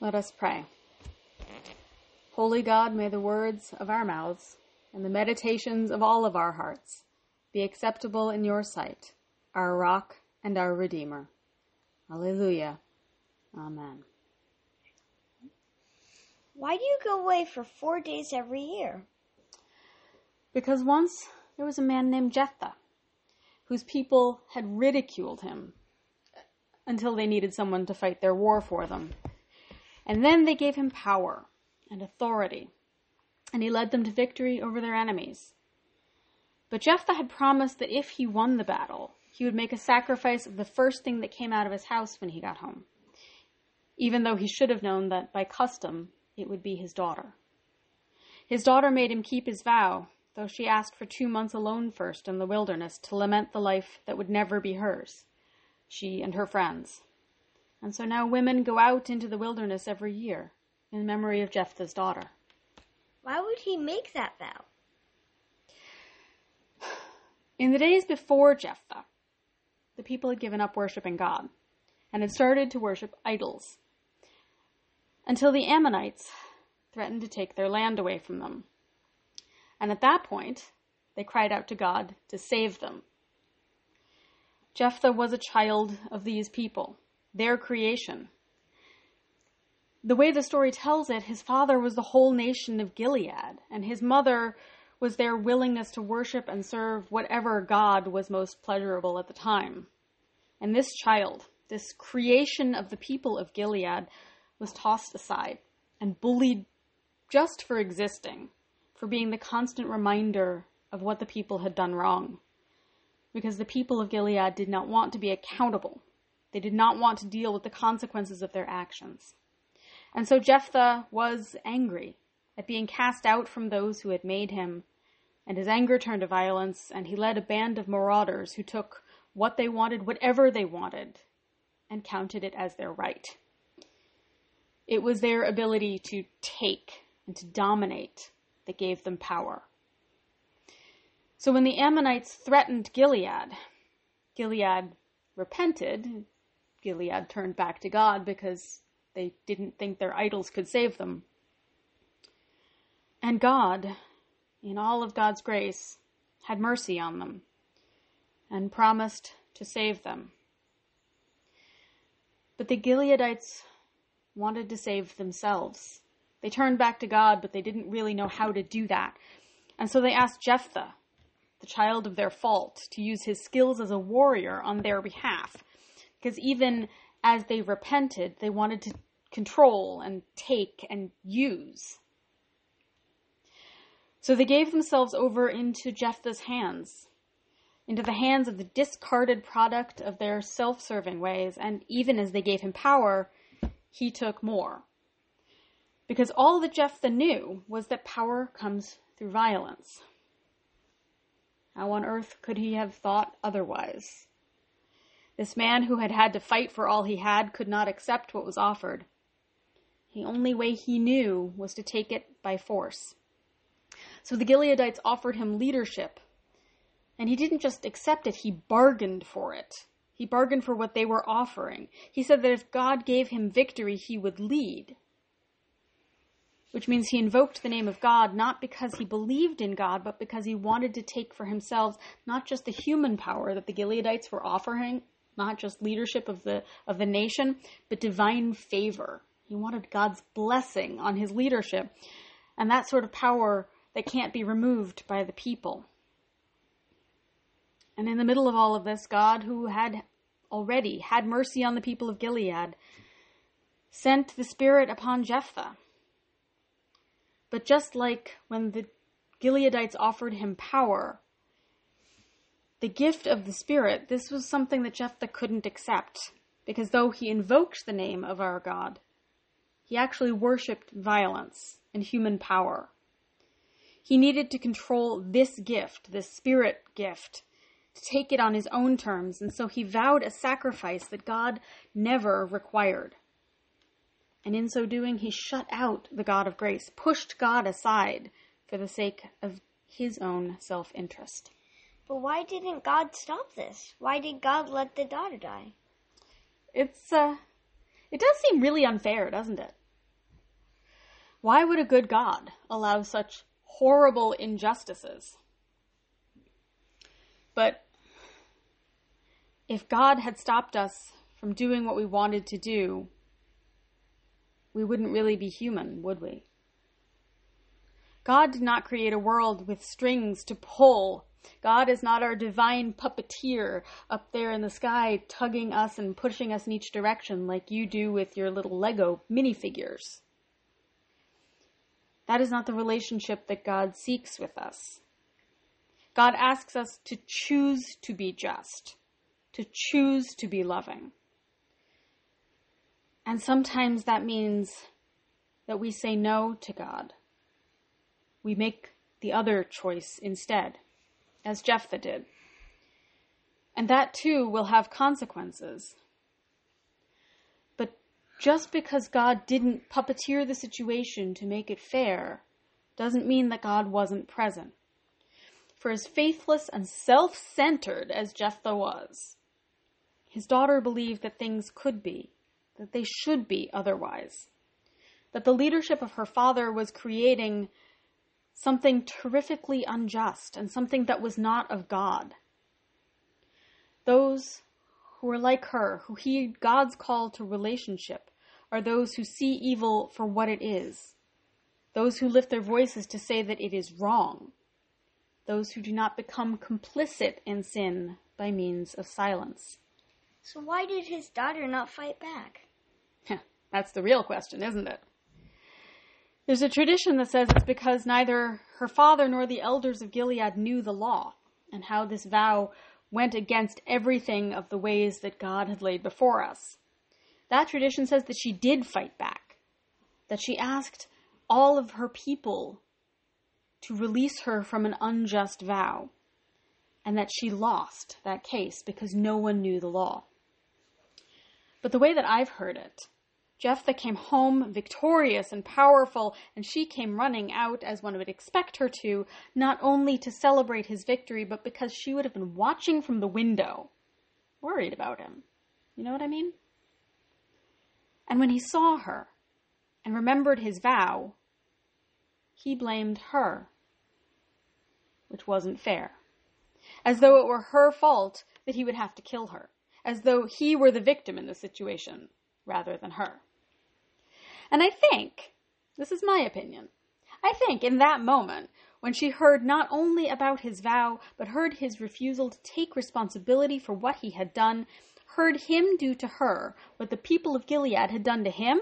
Let us pray. Holy God, may the words of our mouths and the meditations of all of our hearts be acceptable in your sight, our rock and our redeemer. Alleluia. Amen. Why do you go away for four days every year? Because once there was a man named Jephthah, whose people had ridiculed him until they needed someone to fight their war for them. And then they gave him power and authority, and he led them to victory over their enemies. But Jephthah had promised that if he won the battle, he would make a sacrifice of the first thing that came out of his house when he got home, even though he should have known that by custom it would be his daughter. His daughter made him keep his vow, though she asked for two months alone first in the wilderness to lament the life that would never be hers, she and her friends. And so now women go out into the wilderness every year in memory of Jephthah's daughter. Why would he make that vow? In the days before Jephthah, the people had given up worshiping God and had started to worship idols until the Ammonites threatened to take their land away from them. And at that point, they cried out to God to save them. Jephthah was a child of these people, their creation. The way the story tells it, his father was the whole nation of Gilead, and his mother was their willingness to worship and serve whatever God was most pleasurable at the time. And this child, this creation of the people of Gilead, was tossed aside and bullied just for existing, for being the constant reminder of what the people had done wrong. Because the people of Gilead did not want to be accountable. They did not want to deal with the consequences of their actions. And so Jephthah was angry at being cast out from those who had made him, and his anger turned to violence, and he led a band of marauders who took what they wanted, whatever they wanted, and counted it as their right. It was their ability to take and to dominate that gave them power. So when the Ammonites threatened Gilead, Gilead repented. Gilead turned back to God because they didn't think their idols could save them. And God, in all of God's grace, had mercy on them and promised to save them. But the Gileadites wanted to save themselves. They turned back to God, but they didn't really know how to do that. And so they asked Jephthah, the child of their fault, to use his skills as a warrior on their behalf. Because even as they repented, they wanted to control and take and use. So they gave themselves over into Jephthah's hands, into the hands of the discarded product of their self serving ways, and even as they gave him power, he took more. Because all that Jephthah knew was that power comes through violence. How on earth could he have thought otherwise? This man who had had to fight for all he had could not accept what was offered. The only way he knew was to take it by force. So the Gileadites offered him leadership. And he didn't just accept it, he bargained for it. He bargained for what they were offering. He said that if God gave him victory, he would lead. Which means he invoked the name of God not because he believed in God, but because he wanted to take for himself not just the human power that the Gileadites were offering, not just leadership of the of the nation, but divine favor. He wanted God's blessing on his leadership, and that sort of power that can't be removed by the people. And in the middle of all of this, God, who had already had mercy on the people of Gilead, sent the Spirit upon Jephthah. But just like when the Gileadites offered him power, the gift of the Spirit, this was something that Jephthah couldn't accept, because though he invoked the name of our God, he actually worshipped violence and human power. He needed to control this gift, this spirit gift, to take it on his own terms, and so he vowed a sacrifice that God never required. And in so doing, he shut out the God of grace, pushed God aside for the sake of his own self interest. But why didn't God stop this? Why did God let the daughter die? It's, uh, it does seem really unfair, doesn't it? Why would a good God allow such horrible injustices? But if God had stopped us from doing what we wanted to do, we wouldn't really be human, would we? God did not create a world with strings to pull. God is not our divine puppeteer up there in the sky tugging us and pushing us in each direction like you do with your little Lego minifigures. That is not the relationship that God seeks with us. God asks us to choose to be just, to choose to be loving. And sometimes that means that we say no to God. We make the other choice instead, as Jephthah did. And that too will have consequences. But just because God didn't puppeteer the situation to make it fair doesn't mean that God wasn't present. For as faithless and self centered as Jephthah was, his daughter believed that things could be, that they should be otherwise, that the leadership of her father was creating something terrifically unjust and something that was not of God. Those who are like her, who heed God's call to relationship, are those who see evil for what it is, those who lift their voices to say that it is wrong, those who do not become complicit in sin by means of silence. So why did his daughter not fight back? That's the real question, isn't it? There's a tradition that says it's because neither her father nor the elders of Gilead knew the law and how this vow went against everything of the ways that God had laid before us. That tradition says that she did fight back, that she asked all of her people to release her from an unjust vow, and that she lost that case because no one knew the law. But the way that I've heard it, Jephthah came home victorious and powerful, and she came running out, as one would expect her to, not only to celebrate his victory, but because she would have been watching from the window, worried about him. You know what I mean? And when he saw her and remembered his vow, he blamed her, which wasn't fair. As though it were her fault that he would have to kill her, as though he were the victim in the situation rather than her. And I think, this is my opinion, I think in that moment, when she heard not only about his vow, but heard his refusal to take responsibility for what he had done, heard him do to her what the people of Gilead had done to him,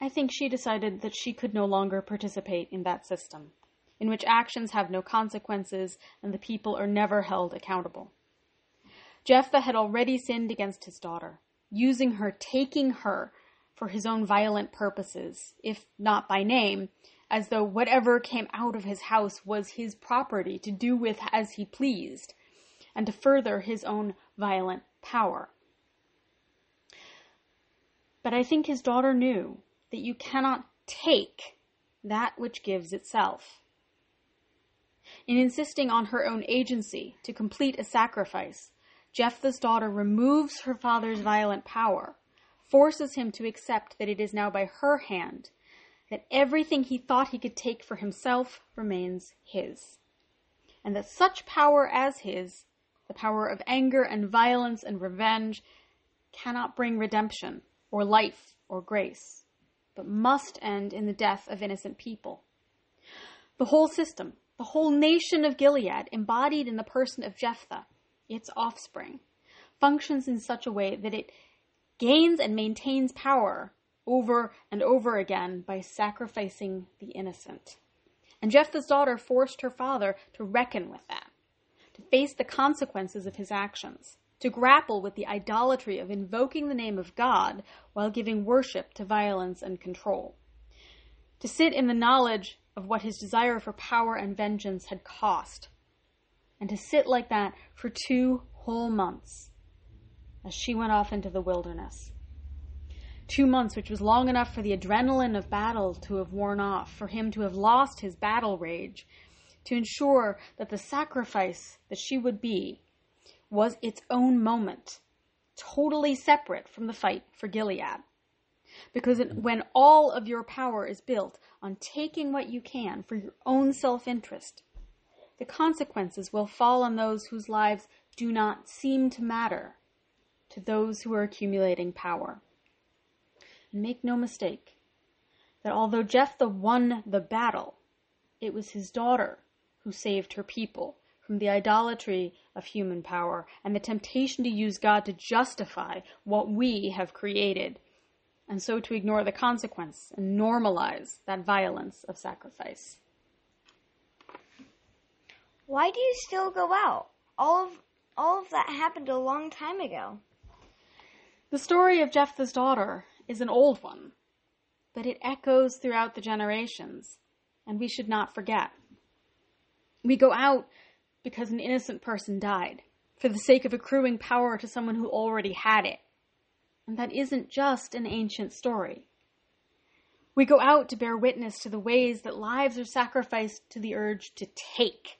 I think she decided that she could no longer participate in that system, in which actions have no consequences and the people are never held accountable. Jephthah had already sinned against his daughter, using her, taking her for his own violent purposes, if not by name, as though whatever came out of his house was his property to do with as he pleased, and to further his own violent power. But I think his daughter knew that you cannot take that which gives itself. In insisting on her own agency to complete a sacrifice, Jephthah's daughter removes her father's violent power, forces him to accept that it is now by her hand, that everything he thought he could take for himself remains his, and that such power as his the power of anger and violence and revenge cannot bring redemption or life or grace, but must end in the death of innocent people. The whole system, the whole nation of Gilead, embodied in the person of Jephthah, its offspring, functions in such a way that it gains and maintains power over and over again by sacrificing the innocent. And Jephthah's daughter forced her father to reckon with that to face the consequences of his actions, to grapple with the idolatry of invoking the name of God while giving worship to violence and control, to sit in the knowledge of what his desire for power and vengeance had cost, and to sit like that for two whole months as she went off into the wilderness. Two months, which was long enough for the adrenaline of battle to have worn off, for him to have lost his battle rage, to ensure that the sacrifice that she would be was its own moment, totally separate from the fight for Gilead. Because when all of your power is built on taking what you can for your own self interest, the consequences will fall on those whose lives do not seem to matter to those who are accumulating power. And make no mistake that although Jephthah won the battle, it was his daughter who saved her people from the idolatry of human power and the temptation to use God to justify what we have created, and so to ignore the consequence and normalize that violence of sacrifice. Why do you still go out? All of all of that happened a long time ago. The story of Jephthah's daughter is an old one, but it echoes throughout the generations, and we should not forget. We go out because an innocent person died, for the sake of accruing power to someone who already had it. And that isn't just an ancient story. We go out to bear witness to the ways that lives are sacrificed to the urge to take,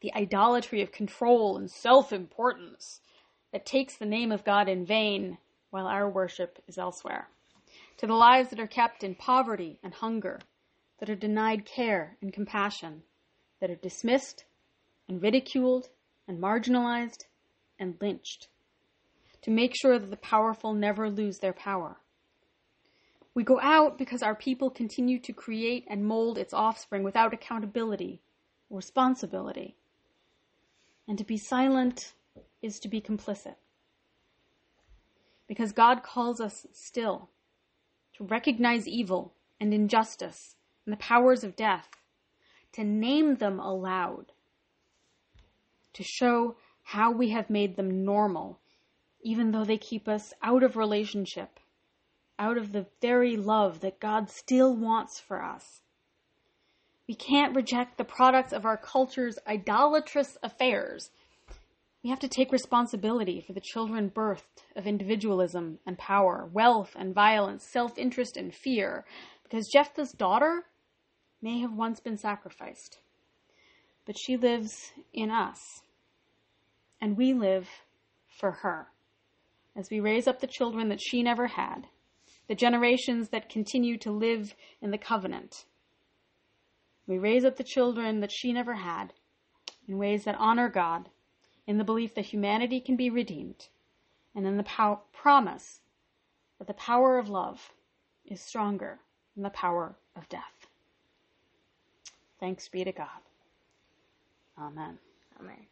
the idolatry of control and self importance that takes the name of God in vain while our worship is elsewhere, to the lives that are kept in poverty and hunger, that are denied care and compassion, that are dismissed and ridiculed and marginalized and lynched to make sure that the powerful never lose their power. We go out because our people continue to create and mold its offspring without accountability or responsibility. And to be silent is to be complicit. Because God calls us still to recognize evil and injustice and the powers of death, to name them aloud, to show how we have made them normal, even though they keep us out of relationship, out of the very love that God still wants for us. We can't reject the products of our culture's idolatrous affairs. We have to take responsibility for the children birthed of individualism and power, wealth and violence, self interest and fear, because Jephthah's daughter may have once been sacrificed, but she lives in us and we live for her. As we raise up the children that she never had, the generations that continue to live in the covenant, we raise up the children that she never had in ways that honor God, in the belief that humanity can be redeemed, and in the pow- promise that the power of love is stronger than the power of death. Thanks be to God. Amen. Amen.